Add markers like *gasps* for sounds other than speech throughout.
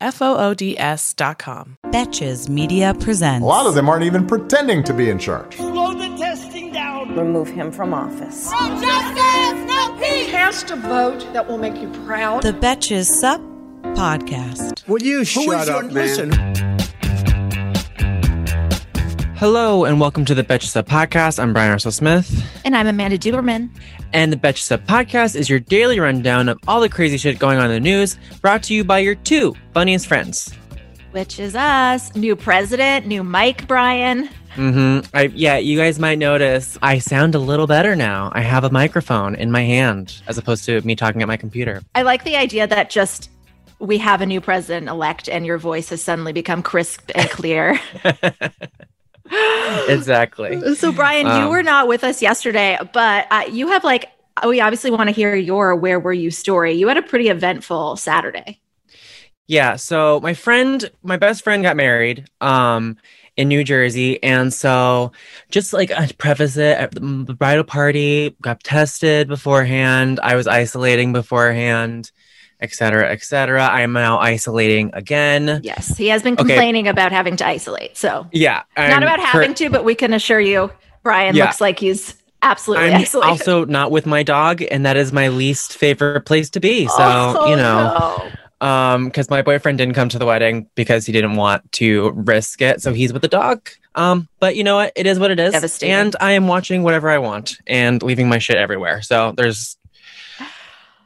F O O D S dot com. Betches Media presents. A lot of them aren't even pretending to be in charge. Slow the testing down. remove him from office. No justice, no peace. Cast a vote that will make you proud. The Betches Sup Podcast. Will you shut up, your- man? listen. Hello and welcome to the Betches Sup Podcast. I'm Bryan Russell Smith, And I'm Amanda Duberman. and the Betches Sup Podcast is your daily rundown of all the crazy shit going on in the news, brought to you by your two funniest friends. Which is us. New president, new Mike Bryan. Mm-hmm. I, yeah, you guys might notice I sound a little better now. I have a microphone in my hand as opposed to me talking at my computer. I like the idea that just we have a new president elect and your voice has suddenly become crisp and clear. *laughs* *laughs* exactly. so, Bryan, you Um, were not with us yesterday, but uh, you have like, we obviously want to hear your where were you story. You had a pretty eventful Saturday. Yeah, so my friend, my best friend got married um in New Jersey and so just like I preface it the the bridal party got tested beforehand, I was isolating beforehand, et cetera, et cetera. I am now isolating again. Yes, he has been Okay. complaining about having to isolate. So, Yeah, not I'm about cur- having to, but we can assure you, Bryan Yeah. looks like he's absolutely I'm isolated. also not with my dog, and that is my least favorite place to be. So, Oh, you know, no. um because my boyfriend didn't come to the wedding because he didn't want to risk it so he's with the dog um but you know what it is what it is and i am watching whatever i want and leaving my shit everywhere so there's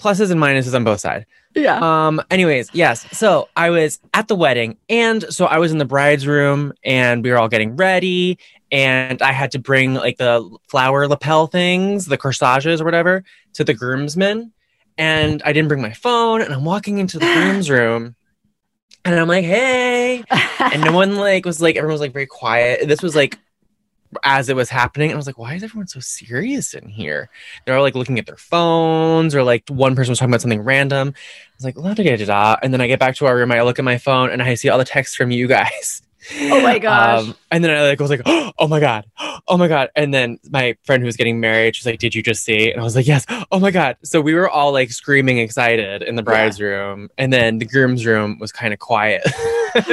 pluses and minuses on both sides. Yeah. um anyways yes. So i was at the wedding and so i was in the bride's room and we were all getting ready and i had to bring like the flower lapel things the corsages or whatever to the groomsmen and i didn't bring my phone and i'm walking into the groom's *gasps* room and i'm like hey. And no one like was like everyone was like very quiet. This was like as it was happening and i was like why is everyone so serious in here? They're all like looking at their phones or like one person was talking about something random. I was like la da da da and then i get back to our room i look at my phone and i see all the texts from you guys Oh my *laughs* gosh. um, and then i like was like *gasps* oh my god *gasps* oh my god and then my friend who was getting married she's like did you just see and i was like yes *gasps* oh my god so we were all like screaming excited in the bride's room and then the groom's room was kind of quiet *laughs*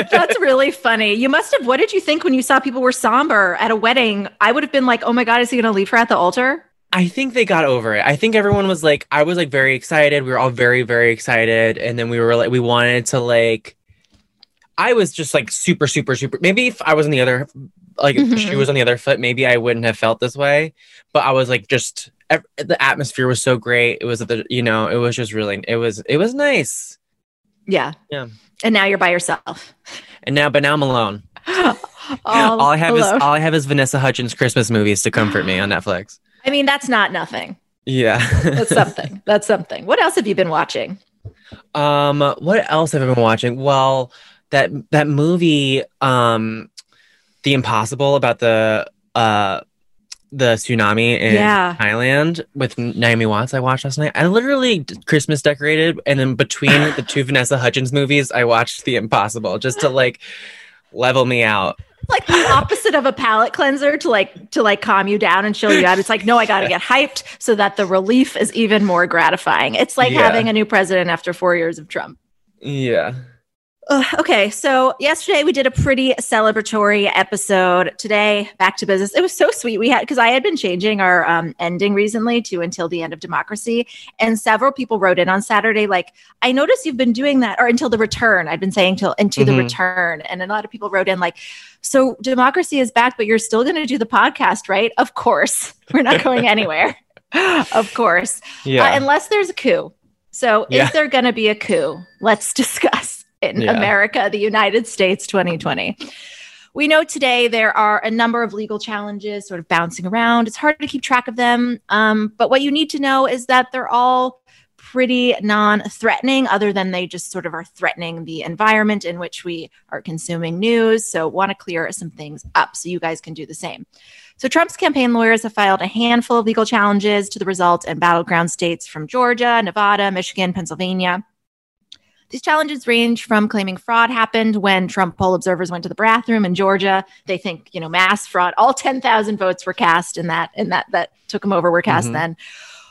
That's really funny. You must have. What did you think when you saw people were somber at a wedding? I would have been like, "Oh my god, is he going to leave her at the altar?" I think they got over it. I think everyone was like, I was like very excited. We were all very, very excited. And then we were like, we wanted to like, I was just like super, super, super. Maybe if I was on the other, like if Mhm. she was on the other foot, maybe I wouldn't have felt this way. But I was like, just ev- the atmosphere was so great. It was the, you know, it was just really, it was, it was nice. Yeah. Yeah. And now you're by yourself. And now, but now I'm alone. *gasps* all, all I have alone. is all I have is Vanessa Hudgens Christmas movies to comfort me on Netflix. I mean, that's not nothing. Yeah. That's something. that's something. What else have you been watching? *laughs* Um, what else have I been watching? Well, that that movie, um, The Impossible about the uh the tsunami in Yeah. Thailand with Naomi Watts. I watched last night. I literally Christmas decorated, and then between the two *laughs* Vanessa Hudgens movies, I watched The Impossible just to like level me out. Like the opposite of a palate cleanser to like to like calm you down and chill you out. It's like, no, I got to get hyped so that the relief is even more gratifying. It's like Yeah. having a new president after four years of Trump. Yeah. Uh, okay, so yesterday we did a pretty celebratory episode. Today, back to business. It was so sweet. We had because I had been changing our um, ending recently to until the end of democracy, and several people wrote in on Saturday like, "I noticed you've been doing that," or until the return. I've been saying till into Mhm. the return, and a lot of people wrote in like, "So democracy is back, but you're still going to do the podcast, right?" Of course, *laughs* we're not going *laughs* anywhere. *laughs* of course, Yeah. uh, unless there's a coup. So, Yeah. is there going to be a coup? Let's discuss in Yeah. America, the United States 2020. We know today there are a number of legal challenges sort of bouncing around. It's hard to keep track of them. Um, but what you need to know is that they're all pretty non threatening, other than they just sort of are threatening the environment in which we are consuming news. So, want to clear some things up so you guys can do the same. So, Trump's campaign lawyers have filed a handful of legal challenges to the result in battleground states from Georgia, Nevada, Michigan, Pennsylvania. These challenges range from claiming fraud happened when Trump poll observers went to the bathroom in Georgia. They think, you know, mass fraud. All 10,000 votes were cast in that, and that, that took them over were cast Mhm. then.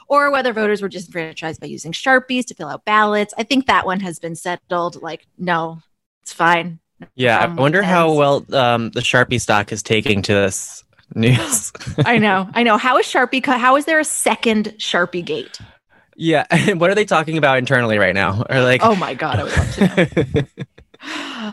Or whether voters were disenfranchised by using Sharpies to fill out ballots. I think that one has been settled. Like, no, it's fine. Yeah. I um, wonder how well um, the Sharpie stock is taking to this news. *laughs* I know. I know. How is Sharpie? How is there a second Sharpie gate? Yeah. *laughs* What are they talking about internally right now? Or like, Oh my God. I would love to know. *laughs*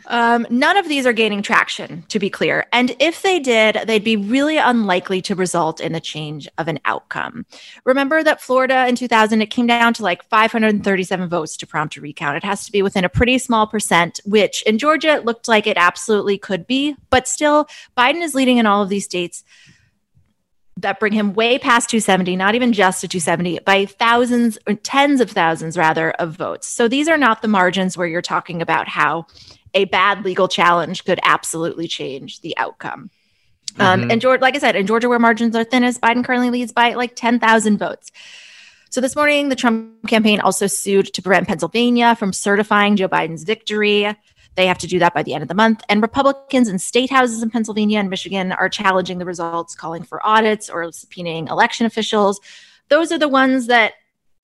Um, none of these are gaining traction, to be clear. And if they did, they'd be really unlikely to result in a change of an outcome. Remember that Florida in 2000, it came down to like 537 votes to prompt a recount. It has to be within a pretty small percent, which in Georgia, it looked like it absolutely could be. But still, Biden is leading in all of these states that bring him way past 270, not even just to 270, by thousands or tens of thousands rather of votes. So these are not the margins where you're talking about how a bad legal challenge could absolutely change the outcome. Um, Mhm. and Georgia, like I said, in Georgia, where margins are thinnest, Biden currently leads by like 10,000 votes. So this morning, the Trump campaign also sued to prevent Pennsylvania from certifying Joe Biden's victory. They have to do that by the end of the month. And Republicans in state houses in Pennsylvania and Michigan are challenging the results, calling for audits or subpoenaing election officials. Those are the ones that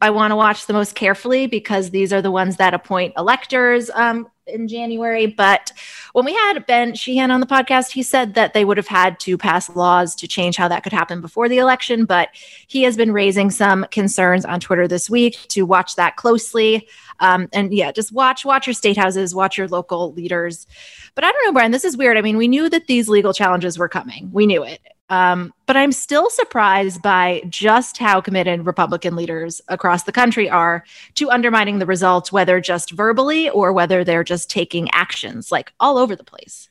I want to watch the most carefully because these are the ones that appoint electors um, in January. But when we had Ben Sheehan on the podcast, he said that they would have had to pass laws to change how that could happen before the election. But he has been raising some concerns on Twitter this week to watch that closely. Um, and yeah, just watch watch your state houses, watch your local leaders. But I don't know, Bryan. This is weird. I mean, we knew that these legal challenges were coming. We knew it. Um, but I'm still surprised by just how committed Republican leaders across the country are to undermining the results, whether just verbally or whether they're just taking actions like all over the place.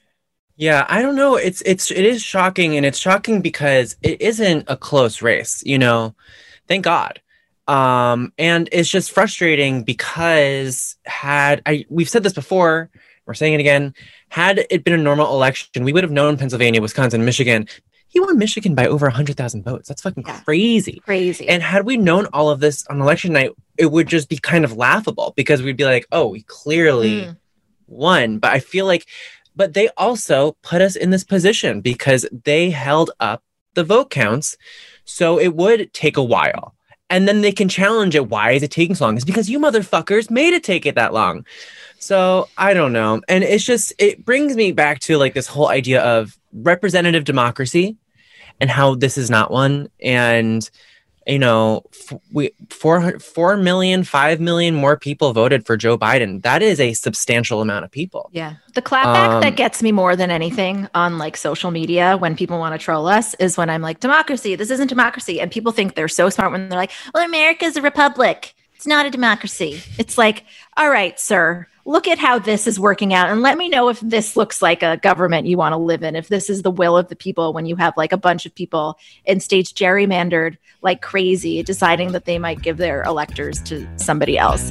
Yeah, I don't know. It's it's it is shocking, and it's shocking because it isn't a close race. You know, thank God. Um, and it's just frustrating because had I we've said this before, we're saying it again. Had it been a normal election, we would have known Pennsylvania, Wisconsin, Michigan. He won Michigan by over hundred thousand votes. That's fucking Yeah. crazy. Crazy. And had we known all of this on election night, it would just be kind of laughable because we'd be like, oh, we clearly Mm. won. But I feel like, but they also put us in this position because they held up the vote counts. So it would take a while. And then they can challenge it. Why is it taking so long? It's because you motherfuckers made it take it that long. So I don't know. And it's just, it brings me back to like this whole idea of representative democracy and how this is not one. And, you know, f- we four four million, five million more people voted for Joe Biden. That is a substantial amount of people. Yeah. The clapback Um, that gets me more than anything on like social media when people want to troll us is when I'm like, democracy, this isn't democracy. And people think they're so smart when they're like, well, America's a republic. It's not a democracy. It's like, all right, sir, look at how this is working out and let me know if this looks like a government you want to live in, if this is the will of the people when you have like a bunch of people in states gerrymandered like crazy, deciding that they might give their electors to somebody else.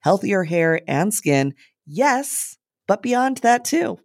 healthier hair and skin. Yes, but beyond that too.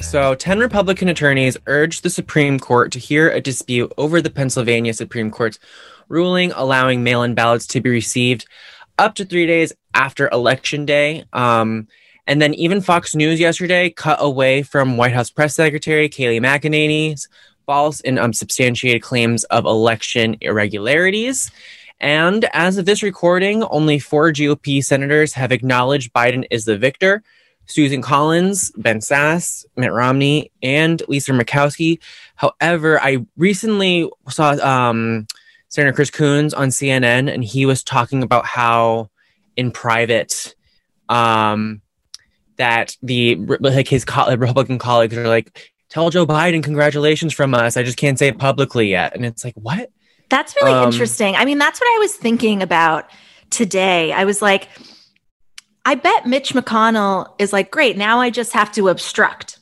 So, 10 Republican attorneys urged the Supreme Court to hear a dispute over the Pennsylvania Supreme Court's ruling allowing mail in ballots to be received up to three days after Election Day. Um, and then even Fox News yesterday cut away from White House Press Secretary Kayleigh McEnany's false and unsubstantiated claims of election irregularities. And as of this recording, only four GOP senators have acknowledged Biden is the victor. Susan Collins, Ben Sasse, Mitt Romney, and Lisa Murkowski. However, I recently saw um, Senator Chris Coons on CNN, and he was talking about how in private um, that the like his co- Republican colleagues are like, "Tell Joe Biden congratulations from us. I just can't say it publicly yet." And it's like, what? That's really um, interesting. I mean, that's what I was thinking about today. I was like I bet Mitch McConnell is like, great, now I just have to obstruct.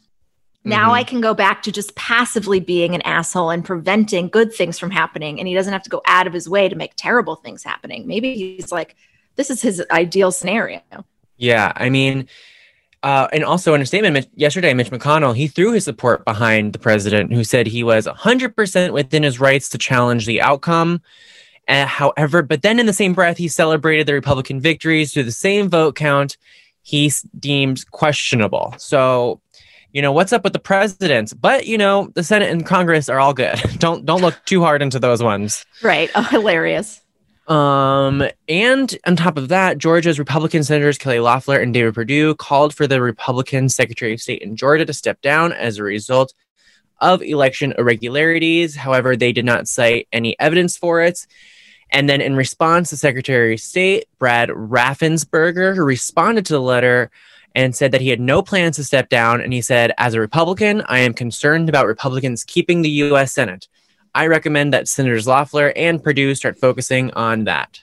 Now mm-hmm. I can go back to just passively being an asshole and preventing good things from happening. And he doesn't have to go out of his way to make terrible things happening. Maybe he's like, this is his ideal scenario. Yeah. I mean, uh, and also in a statement yesterday, Mitch McConnell, he threw his support behind the president, who said he was 100% within his rights to challenge the outcome. Uh, however, but then in the same breath, he celebrated the Republican victories to the same vote count he deemed questionable. So, you know, what's up with the president? But you know, the Senate and Congress are all good. *laughs* don't don't look too hard into those ones. Right. Oh, *laughs* hilarious. Um, and on top of that, Georgia's Republican senators Kelly Loeffler and David Perdue called for the Republican Secretary of State in Georgia to step down as a result of election irregularities. However, they did not cite any evidence for it. And then in response, the Secretary of State, Brad Raffensperger, who responded to the letter and said that he had no plans to step down. And he said, As a Republican, I am concerned about Republicans keeping the U.S. Senate. I recommend that Senators Loeffler and Perdue start focusing on that.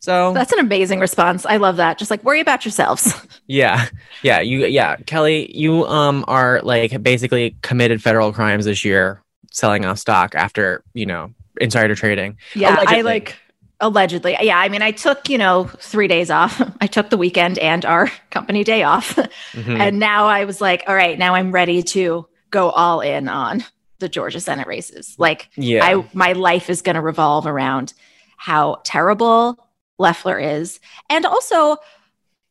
So that's an amazing response. I love that. Just like worry about yourselves. *laughs* Yeah. Yeah. You, yeah. Kelly, you um are like basically committed federal crimes this year selling off stock after, you know, insider trading. Yeah, allegedly. I like allegedly. Yeah, I mean, I took you know three days off. *laughs* I took the weekend and our company day off, mm-hmm. and now I was like, all right, now I'm ready to go all in on the Georgia Senate races. Like, yeah, I my life is going to revolve around how terrible Loeffler is, and also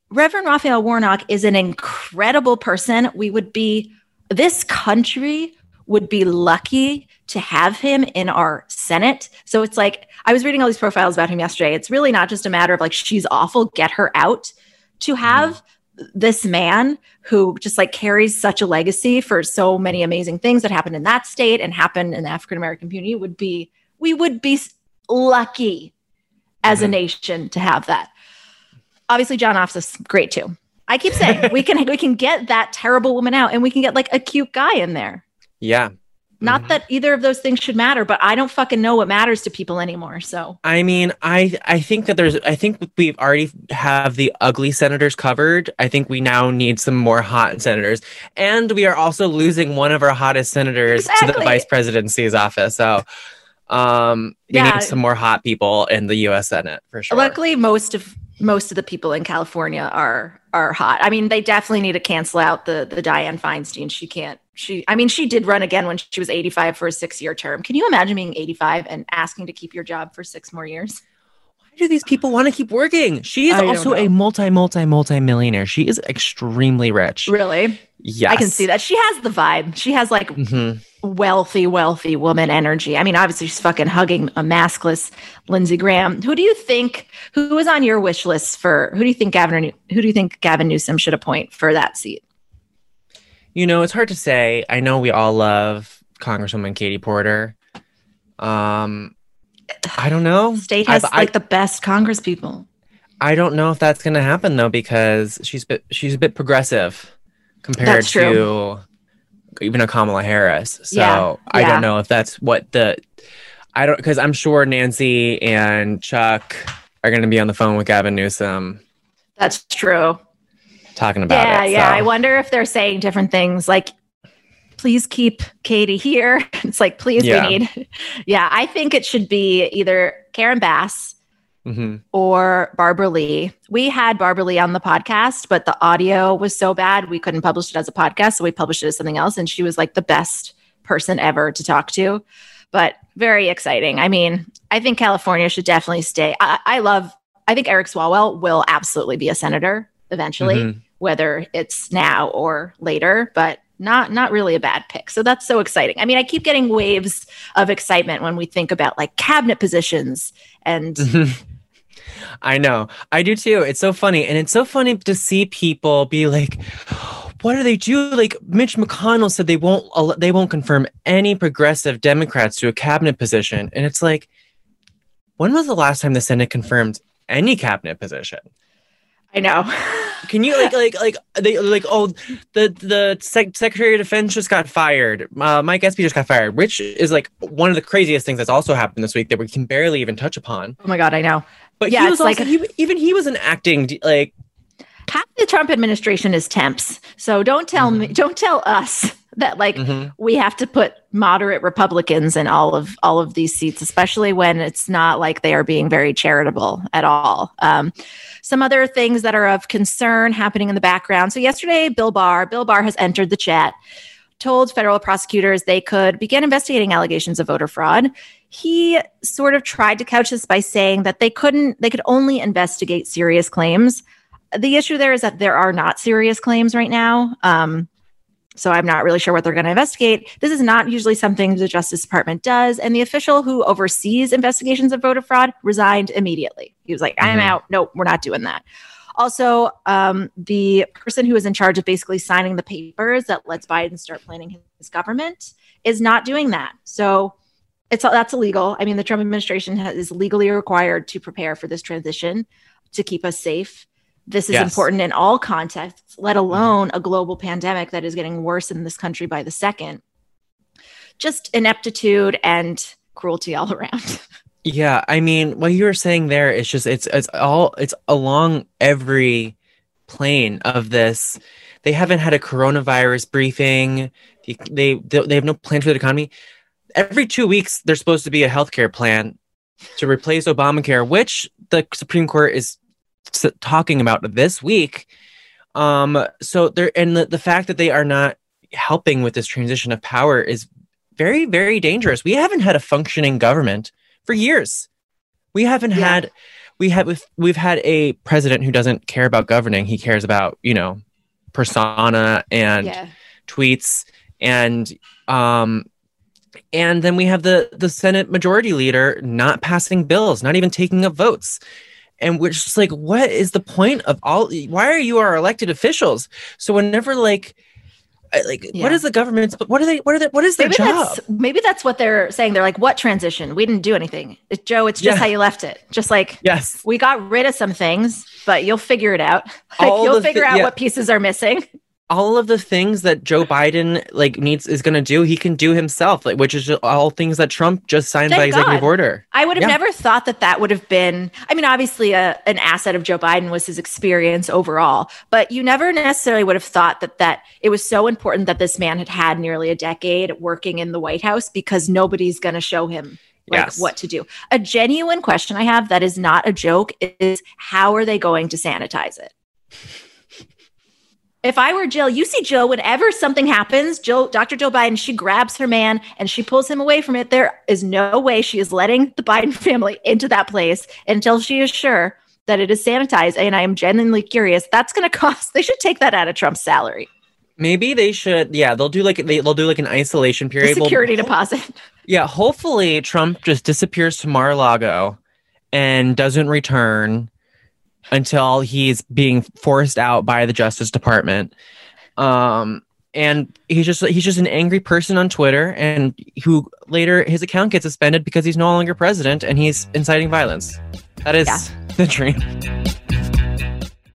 Reverend Raphael Warnock is an incredible person. We would be this country would be lucky to have him in our Senate. So it's like, I was reading all these profiles about him yesterday. It's really not just a matter of like, she's awful, get her out. To have this man who just like carries such a legacy for so many amazing things that happened in that state and happened in the African American community would be we would be lucky as a Mhm. nation to have that. Obviously, Jon Ossoff is great too. I keep saying we can we can get that terrible woman out and we can get like a cute guy in there. Yeah. Not Mhm. that either of those things should matter, but I don't fucking know what matters to people anymore. So I mean, I I think that there's I think we've already have the ugly senators covered. I think we now need some more hot senators. And we are also losing one of our hottest senators to the vice presidency's office. So um we Yeah. need some more hot people in the US Senate for sure. luckily most of most of the people in California are are hot. I mean, they definitely need to cancel out the the Dianne Feinstein. She can't she I mean, she did run again when she was 85 for a 6-year term. Can you imagine being 85 and asking to keep your job for 6 more years? Why do these people want to keep working? She is I also a multi multi multi millionaire. She is extremely rich. Really? Yes. I can see that. She has the vibe. She has like Mhm. Wealthy, wealthy woman energy. I mean, obviously she's fucking hugging a maskless Lindsey Graham. Who do you think who was on your wish list for who do you think Gavin who do you think Gavin Newsom should appoint for that seat? You know, it's hard to say. I know we all love Congresswoman Katie Porter. Um, I don't know. State has I, like the best Congress people. I don't know if that's going to happen though because she's bit, she's a bit progressive compared That's to. Even a Kamala Harris. So Yeah, I yeah. don't know if that's what the I don't because I'm sure Nancy and Chuck are going to be on the phone with Gavin Newsom That's true. talking about yeah, it. yeah. so. I wonder if they're saying different things like please keep Katie here. *laughs* It's like please Yeah. we need. *laughs* yeah, I think it should be either Karen Bass Mhm. or Barbara Lee. We had Barbara Lee on the podcast, but the audio was so bad we couldn't publish it as a podcast, so we published it as something else and she was like the best person ever to talk to. But very exciting. I mean, I think California should definitely stay. I, I love I think Eric Swalwell will absolutely be a senator eventually, Mhm. whether it's now or later, but not not really a bad pick. So that's so exciting. I mean, I keep getting waves of excitement when we think about like cabinet positions and Mhm. I know. I do too. It's so funny. And it's so funny to see people be like, what do they do? Like Mitch McConnell said they won't they won't confirm any progressive Democrats to a cabinet position. And it's like, when was the last time the Senate confirmed any cabinet position? I know. Can you like like like they like oh the the sec- Secretary of Defense just got fired. Uh, Mark Esper just got fired, which is like one of the craziest things that's also happened this week that we can barely even touch upon. Oh my god, I know. But Yeah, he was it's like- also, he, even he was an acting like Half the Trump administration is temps. So don't tell me don't tell us *laughs* that like Mhm. we have to put moderate Republicans in all of all of these seats, especially when it's not like they are being very charitable at all. Um, some other things that are of concern happening in the background. So yesterday, Bill Barr, Bill Barr has entered the chat, told federal prosecutors they could begin investigating allegations of voter fraud. He sort of tried to couch this by saying that they couldn't, they could only investigate serious claims. The issue there is that there are not serious claims right now. Um, so I'm not really sure what they're going to investigate. This is not usually something the Justice Department does. And the official who oversees investigations of voter fraud resigned immediately. He was like, I'm Mhm. out. Nope, we're not doing that. Also, um, the person who is in charge of basically signing the papers that lets Biden start planning his government is not doing that. So it's that's illegal. I mean, the Trump administration has, is legally required to prepare for this transition to keep us safe. This is Yes. important in all contexts, let alone a global pandemic that is getting worse in this country by the second. Just ineptitude and cruelty all *laughs* around. Yeah, I mean, what you were saying there is just it's it's all it's along every plane of this. They haven't had a coronavirus briefing. They they, they have no plan for the economy. Every two weeks, there's supposed to be a healthcare plan to replace Obamacare, which the Supreme Court is talking about this week. Um, so there, and the, the fact that they are not helping with this transition of power is very, very dangerous. We haven't had a functioning government for years. We haven't Yeah. had we have we've, we've had a president who doesn't care about governing. He cares about, you know, persona and tweets and um and then we have the the Senate majority leader not passing bills, not even taking up votes. and we're just like, what is the point of all? Why are you our elected officials? So whenever like, like, Yeah. what is the government's? What are they? What are they? What is their Maybe job? that's maybe that's what they're saying. They're like, "What transition? We didn't do anything, It- Joe. It's just Yeah. how you left it. Just like Yes. we got rid of some things, but you'll figure it out. *laughs* Like you'll the thi- figure out yeah. what pieces are missing. All of the things that Joe Biden like needs is going to do, he can do himself, like which is all things that Trump just signed by Thank executive God. order. I would have Yeah. never thought that that would have been. I mean, obviously, a, an asset of Joe Biden was his experience overall, but you never necessarily would have thought that that it was so important that this man had had nearly a decade working in the White House because nobody's going to show him like Yes. what to do. A genuine question I have that is not a joke is how are they going to sanitize it? If I were Jill, you see Jill, whenever something happens, Jill, Dr. Jill Biden, she grabs her man and she pulls him away from it. There is no way she is letting the Biden *laughs* family into that place until she is sure that it is sanitized. And I am genuinely curious. That's going *laughs* to cost, they should take that out of Trump's salary. Maybe they should. Yeah, they'll do like they, they'll do like an isolation The period. Well, security deposit. *laughs* yeah, hopefully Trump just disappears to Mar-a-Lago and doesn't return until he's being forced out by the Justice Department. Um, and he's just he's just an angry person on Twitter, and who later his account gets suspended because he's no longer president and he's inciting violence. That is Yeah. *laughs* the dream.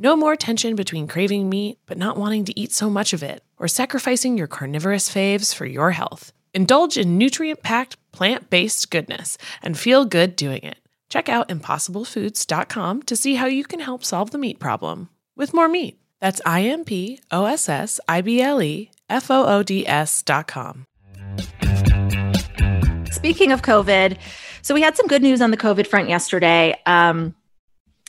No more tension between craving meat but not wanting to eat so much of it, or sacrificing your carnivorous faves for your health. Indulge in nutrient packed, plant based goodness and feel good doing it. Check out impossiblefoods.com to see how you can help solve the meat problem with more meat. That's I M P O S S I B L E F O O D S.com. Speaking of COVID, so we had some good news on the COVID front yesterday. Um,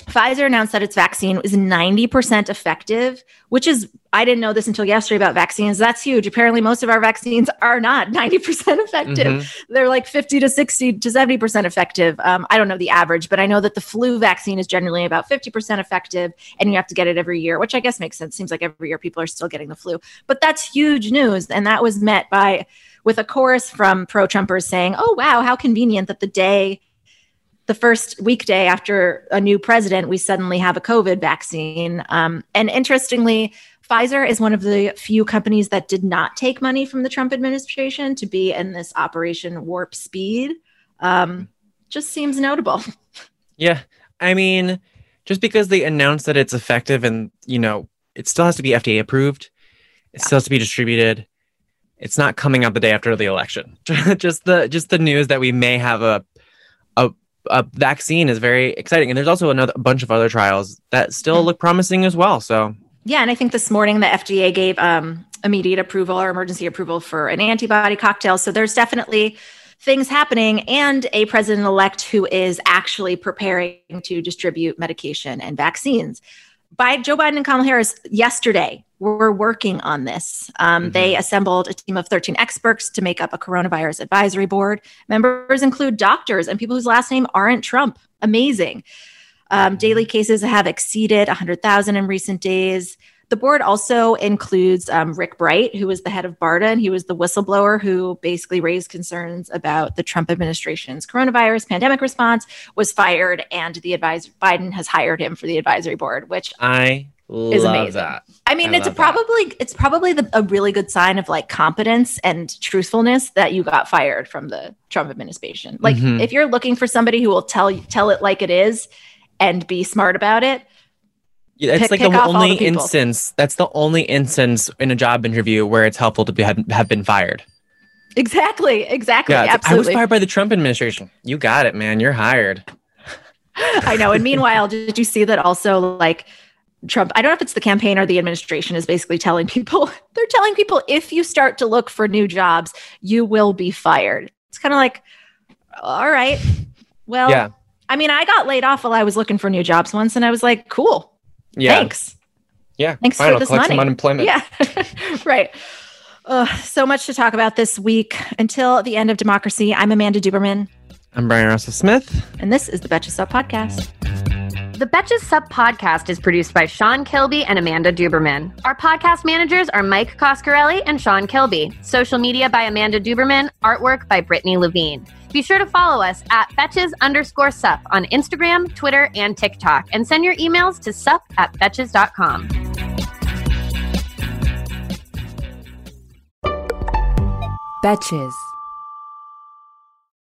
Pfizer announced that its vaccine is 90% effective, which is, I didn't know this until yesterday about vaccines. That's huge. Apparently, most of our vaccines are not *laughs* 90% effective. Mhm. They're like 50 to 60 to 70% effective. Um, I don't know the average, but I know that the flu vaccine is generally about 50% effective and you have to get it every year, which I guess makes sense. Seems like every year people are still getting the flu. But that's huge news. And that was met by with a chorus from pro Trumpers saying, oh, wow, how convenient that the day, the first weekday after a new president, we suddenly have a COVID vaccine. Um, and interestingly, Pfizer is one of the few companies that did not take money from the Trump administration to be in this Operation Warp Speed. Um, just seems notable. *laughs* Yeah. I mean, just because they announced that it's effective and, you know, it still has to be FDA approved, it still has to be distributed. It's not coming out the day after the election. *laughs* just the just the news that we may have a a vaccine is very exciting. And there's also another a bunch of other trials that still look promising as well. So Yeah, and I think this morning the FDA gave um, immediate approval or emergency approval for an antibody cocktail. So there's definitely things happening and a president elect who is actually preparing to distribute medication and vaccines. By Joe Biden and Kamala Harris yesterday were working on this. Um, mm-hmm. They assembled a team of 13 experts to make up a coronavirus advisory board. Members include doctors and people whose last name aren't Trump. Amazing. Um, daily cases have exceeded 100,000 in recent days. The board also includes um, Rick Bright, who was the head of BARDA, and he was the whistleblower who basically raised concerns about the Trump administration's coronavirus pandemic response, was fired, and the advisor Biden has hired him for the advisory board, which I is amazing. That. I mean, I it's probably that. it's probably the, a really good sign of like competence and truthfulness that you got fired from the Trump administration. Like, mm-hmm. if you're looking for somebody who will tell you tell it like it is and be smart about it, yeah, it's pick, like the only the instance. That's the only instance in a job interview where it's helpful to be, have, have been fired. Exactly. Exactly. Yeah, Absolutely. I was fired by the Trump administration. You got it, man. You're hired. I know. And *laughs* meanwhile, did you see that also like Trump, I don't know if it's the campaign or the administration is basically telling people, *laughs* they're telling people if you start to look for new jobs, you will be fired. It's kind of like, all right. Well, yeah. I mean, I got laid off while I was looking for new jobs once and I was like, cool. Yeah. Thanks. Yeah. Thanks Fine, for I'll this money. Some unemployment. Yeah. *laughs* right. Uh, so much to talk about this week. Until the end of democracy, I'm Amanda Duberman. I'm Bryan Russell Smith. And this is the Betches Sup Podcast. The Betches Sup podcast is produced by Sean Kilby and Amanda Duberman. Our podcast managers are Mike Coscarelli and Sean Kilby. Social media by Amanda Duberman. Artwork by Brittany Levine. Be sure to follow us at Betches underscore sup on Instagram, Twitter, and TikTok, and send your emails to sup at betches.com. Betches.